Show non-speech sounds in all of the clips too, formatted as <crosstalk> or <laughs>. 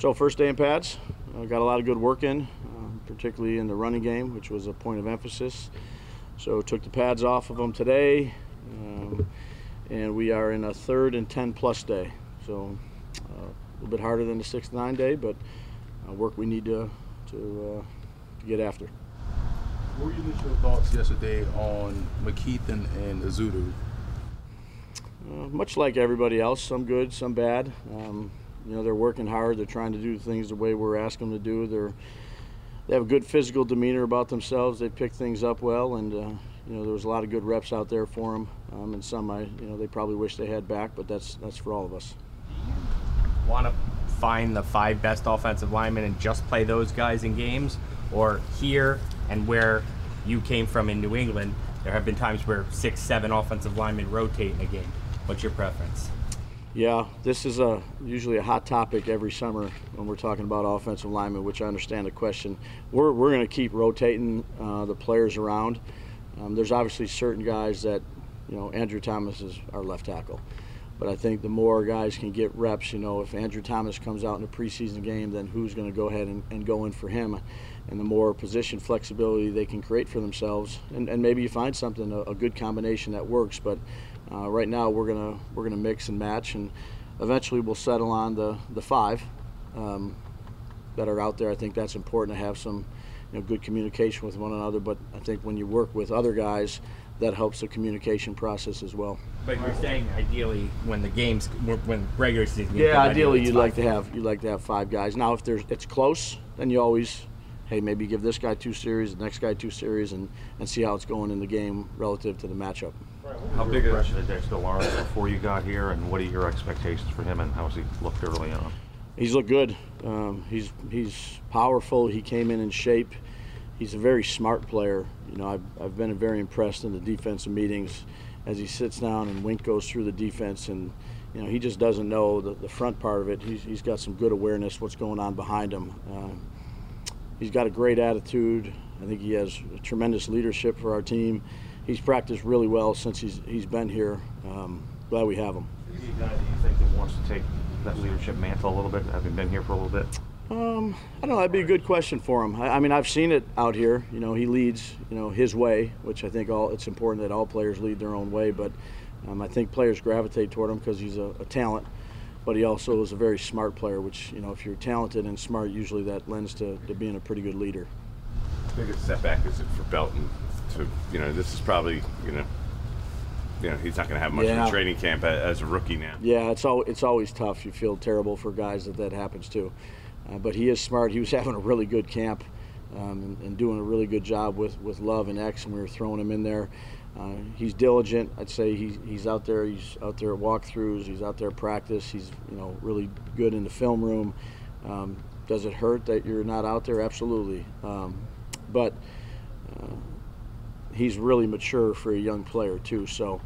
So first day in pads, uh, got a lot of good work in, uh, particularly in the running game, which was a point of emphasis. So took the pads off of them today, um, and we are in a third and 10 plus day. So uh, a little bit harder than the six nine day, but uh, work we need to to, uh, to get after. What were your initial thoughts yesterday on McKeith and, and Ezeudu? Uh, much like everybody else, some good, some bad. Um, you know, they're working hard. They're trying to do things the way we're asking them to do. They're they have a good physical demeanor about themselves. They pick things up well, and uh, you know there was a lot of good reps out there for them. Um, and some, I you know, they probably wish they had back, but that's that's for all of us. Want to find the five best offensive linemen and just play those guys in games, or here and where you came from in New England, there have been times where six, seven offensive linemen rotate in a game. What's your preference? Yeah, this is a usually a hot topic every summer when we're talking about offensive linemen, which I understand the question. We're, we're going to keep rotating uh, the players around. Um, there's obviously certain guys that, you know, Andrew Thomas is our left tackle. But I think the more guys can get reps, you know, if Andrew Thomas comes out in a preseason game, then who's going to go ahead and, and, go in for him? And the more position flexibility they can create for themselves, and, and maybe you find something, a, a good combination that works. But uh, right now, we're gonna we're gonna mix and match, and eventually we'll settle on the the five um, that are out there. I think that's important to have some you know, good communication with one another. But I think when you work with other guys, that helps the communication process as well. But you're saying ideally when the games when regular season. Yeah, ideally you'd like to have you'd like to have five guys. Now if there's it's close, then you always hey maybe give this guy two series, the next guy two series, and and see how it's going in the game relative to the matchup. How big a impression did Dexter Lawrence before you got here, and what are your expectations for him, and how's he looked early on? He's looked good. Um, he's he's powerful. He came in in shape. He's a very smart player. You know, I've, I've been very impressed in the defensive meetings as he sits down and Wink goes through the defense and you know he just doesn't know the, the front part of it. He's, he's got some good awareness what's going on behind him. Uh, he's got a great attitude. I think he has tremendous leadership for our team he's practiced really well since he's he's been here. Um, glad we have him. Is he a guy that you think that wants to take that leadership mantle a little bit, having been here for a little bit? Um, I don't know. That'd be a good question for him. I, I, mean, I've seen it out here. You know, he leads, you know, his way, which I think all it's important that all players lead their own way. But um, I think players gravitate toward him because he's a, a, talent, but he also is a very smart player. Which you know, if you're talented and smart, usually that lends to, to being a pretty good leader. Biggest setback is it for Belton to you know this is probably you know you know he's not going to have much yeah. of a training camp as a rookie now. Yeah, it's all it's always tough. You feel terrible for guys that that happens to, uh, but he is smart. He was <laughs> having a really good camp. Um, and, and, doing a really good job with, with Love and X, and we were throwing him in there. Uh, he's diligent. I'd say he's, he's out there. He's out there at walkthroughs. He's out there at practice. He's you know really good in the film room. Um, does it hurt that you're not out there? Absolutely. Um, but uh, he's really mature for a young player too. So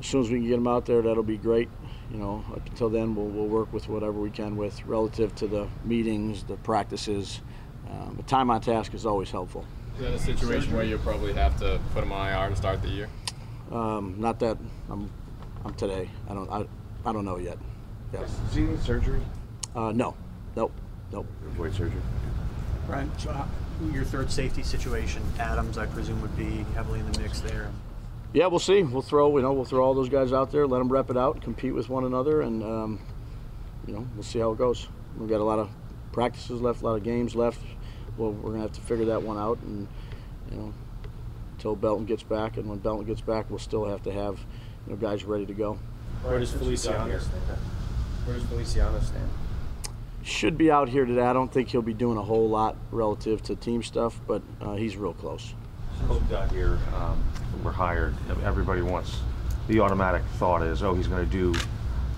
as soon as we can get him out there, that'll be great. You know, up until then, we'll, we'll work with whatever we can with relative to the meetings, the practices. Um, the time on task is always helpful. Is that a situation where you'll probably have to put him on IR to start the year? Um, not that I'm, I'm today. I don't, I, I don't know yet. Yeah. Does he need surgery? Uh, no, nope, nope. Avoid surgery. Brian, your third safety situation, Adams, I presume, would be heavily in the mix there. Yeah, we'll see. We'll throw, you know, we'll throw all those guys out there, let them rep it out, compete with one another, and um, you know, we'll see how it goes. We've got a lot of practices left, a lot of games left. Well, we're gonna have to figure that one out, and you know, until Belton gets back, and when Belton gets back, we'll still have to have you know guys ready to go. Where does Feliciano stand? Where does Feliciano stand? Should be out here today. I don't think he'll be doing a whole lot relative to team stuff, but uh, he's real close. Since you got here, um, we're hired. Everybody wants. The automatic thought is, oh, he's going to do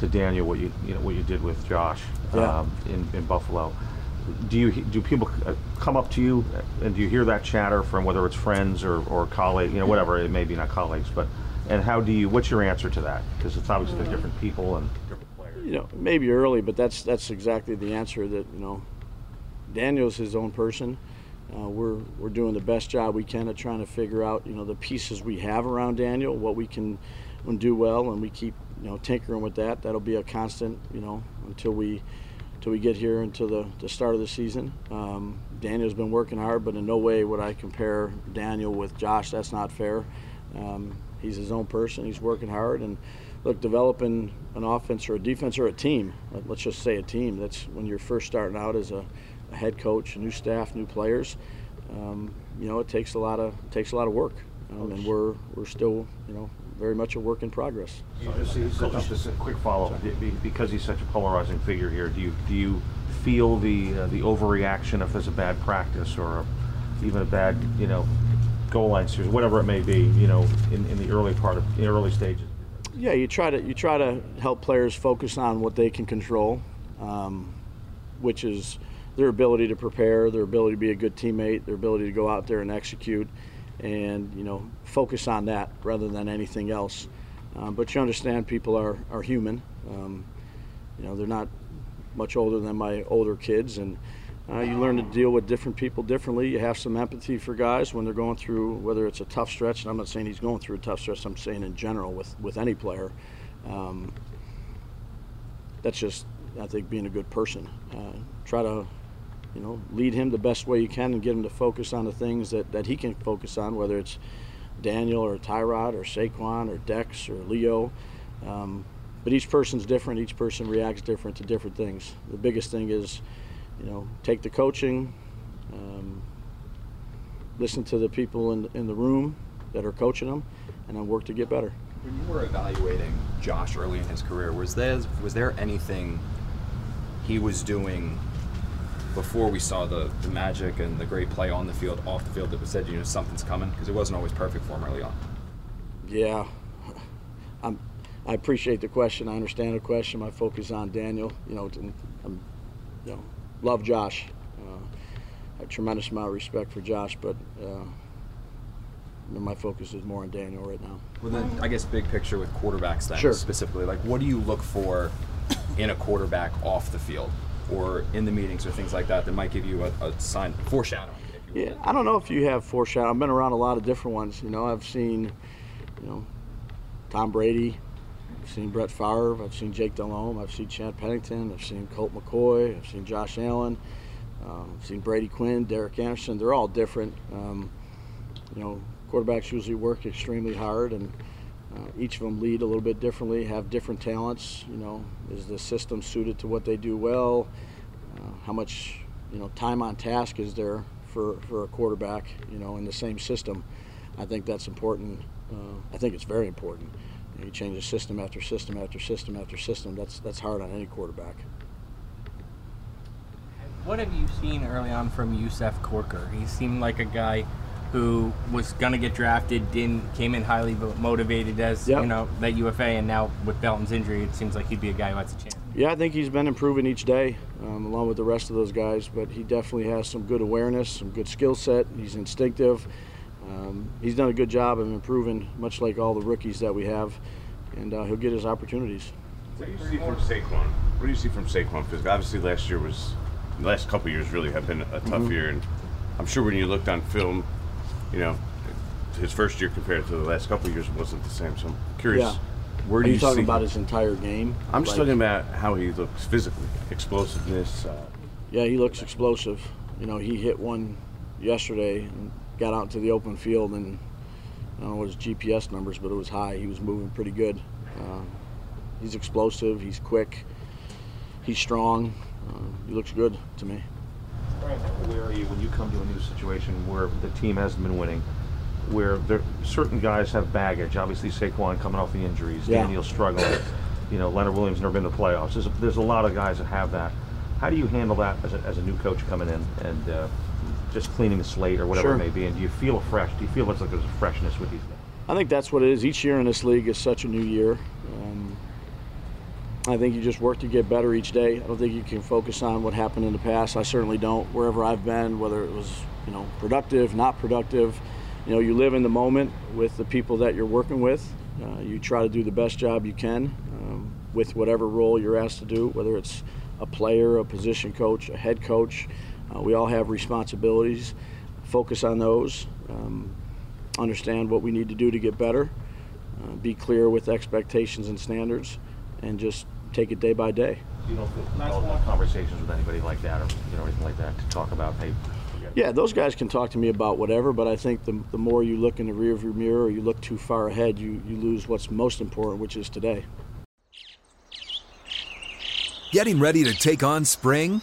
to Daniel what you you know what you did with Josh Yeah. um, in in Buffalo. Do you do people uh, come up to you and do you hear that chatter from whether it's friends or or colleagues, you know, whatever it may be, not colleagues, but and how do you? What's your answer to that? Because it's obviously they're different people and different players. you know, maybe early, but that's that's exactly the answer. That you know, Daniel's his own person. Uh, we're we're doing the best job we can at trying to figure out you know the pieces we have around Daniel, what we can, do well, and we keep you know tinkering with that. That'll be a constant you know until we until we get here until the, the start of the season. Um, Daniel's been working hard, but in no way would I compare Daniel with Josh. That's not fair. Um, he's his own person. He's working hard, and look, developing an offense or a defense or a team. Let's just say a team. That's when you're first starting out as a, a head coach, new staff, new players. Um, you know, it takes a lot of it takes a lot of work, um, and we're we're still you know very much a work in progress. So just, so just a quick follow-up, because he's such a polarizing figure here, do you, do you feel the, uh, the overreaction if there's a bad practice or even a bad, you know, goal line series, whatever it may be, you know, in, in the early part of, the early stages? Yeah, you try to you try to help players focus on what they can control, um, which is their ability to prepare, their ability to be a good teammate, their ability to go out there and execute, and you know focus on that rather than anything else. Um, but you understand people are are human. Um, you know they're not much older than my older kids, and uh, you learn to deal with different people differently. You have some empathy for guys when they're going through whether it's a tough stretch. And I'm not saying he's going through a tough stretch. I'm saying in general with with any player. Um, that's just I think being a good person. Uh, try to you know lead him the best way you can and get him to focus on the things that, that he can focus on, whether it's Daniel or Tyrod or Saquon or Dex or Leo. Um, but each person's different. Each person reacts different to different things. The biggest thing is, you know, take the coaching, um, listen to the people in, in the room that are coaching them, and then work to get better. When you were evaluating Josh early in his career, was there was there anything he was doing before we saw the, the magic and the great play on the field, off the field that was said you know something's coming? Because it wasn't always perfect for him early on. Yeah, <laughs> I'm, I appreciate the question. I understand the question. My focus on Daniel. You know, I'm, you know, love Josh. Uh, I have a tremendous amount of respect for Josh, but uh, my focus is more on Daniel right now. Well, then I guess big picture with quarterbacks then Sure. specifically, like what do you look for in a quarterback off the field or in the meetings or things like that that might give you a, a sign foreshadowing? Yeah, I don't know if you have foreshadow. I've been around a lot of different ones. You know, I've seen, you know, Tom Brady. I've seen Brett Favre. I've seen Jake Delhomme. I've seen Chad Pennington. I've seen Colt McCoy. I've seen Josh Allen. Um, I've seen Brady Quinn, Derek Anderson. They're all different. Um, you know, quarterbacks usually work extremely hard, and uh, each of them lead a little bit differently, have different talents. You know, is the system suited to what they do well? Uh, how much, you know, time on task is there for, for a quarterback? You know, in the same system. I think that's important. Uh, I think it's very important. You, know, you change system after system after system after system. That's that's hard on any quarterback. What have you seen early on from Yusuf Corker? He seemed like a guy who was going to get drafted, didn't came in highly motivated as Yep. you know that UFA, and now with Belton's injury, it seems like he'd be a guy who has a chance. Yeah, I think he's been improving each day, um, along with the rest of those guys. But he definitely has some good awareness, some good skill set. He's instinctive. Um, he's done a good job of improving, much like all the rookies that we have, and uh, he'll get his opportunities. What do you see from Saquon? What do you see from Saquon? Because obviously last year was, the last couple years really have been a tough Mhm. year, and I'm sure when you looked on film, you know, his first year compared to the last couple years wasn't the same. So I'm curious, Yeah. where Are do you, you, talking about him? his entire game? I'm just Like- talking about how he looks physically, explosiveness. Uh, Yeah, he looks explosive. You know, he hit one yesterday and got out into the open field, and I don't know what his GPS numbers, but it was high. He was moving pretty good. Uh, he's explosive. He's quick. He's strong. uh, he looks good to me. Where are you when you come to a new situation where the team hasn't been winning, where there certain guys have baggage? Obviously, Saquon coming off the injuries, Yeah. Daniel struggling. You know, Leonard Williams never been to the playoffs. There's a, there's a lot of guys that have that. How do you handle that as a, as a new coach coming in and uh, just cleaning the slate or whatever Sure. it may be? And do you feel fresh? Do you feel it's like there's a freshness with these guys? I think that's what it is. Each year in this league is such a new year. Um, I think you just work to get better each day. I don't think you can focus on what happened in the past. I certainly don't. Wherever I've been, whether it was you know productive, not productive, you know you live in the moment with the people that you're working with. Uh, you try to do the best job you can um, with whatever role you're asked to do, whether it's a player, a position coach, a head coach. Uh, we all have responsibilities. Focus on those. Um, understand what we need to do to get better. Uh, be clear with expectations and standards, and just take it day by day. You don't feel have conversations with anybody like that or you know anything like that to talk about hey. Yeah, those guys can talk to me about whatever, but I think the, the more you look in the rearview mirror or you look too far ahead, you, you lose what's most important, which is today. Getting ready to take on spring?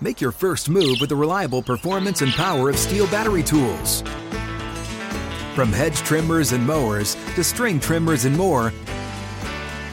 Make your first move with the reliable performance and power of STIHL battery tools. From hedge trimmers and mowers to string trimmers and more,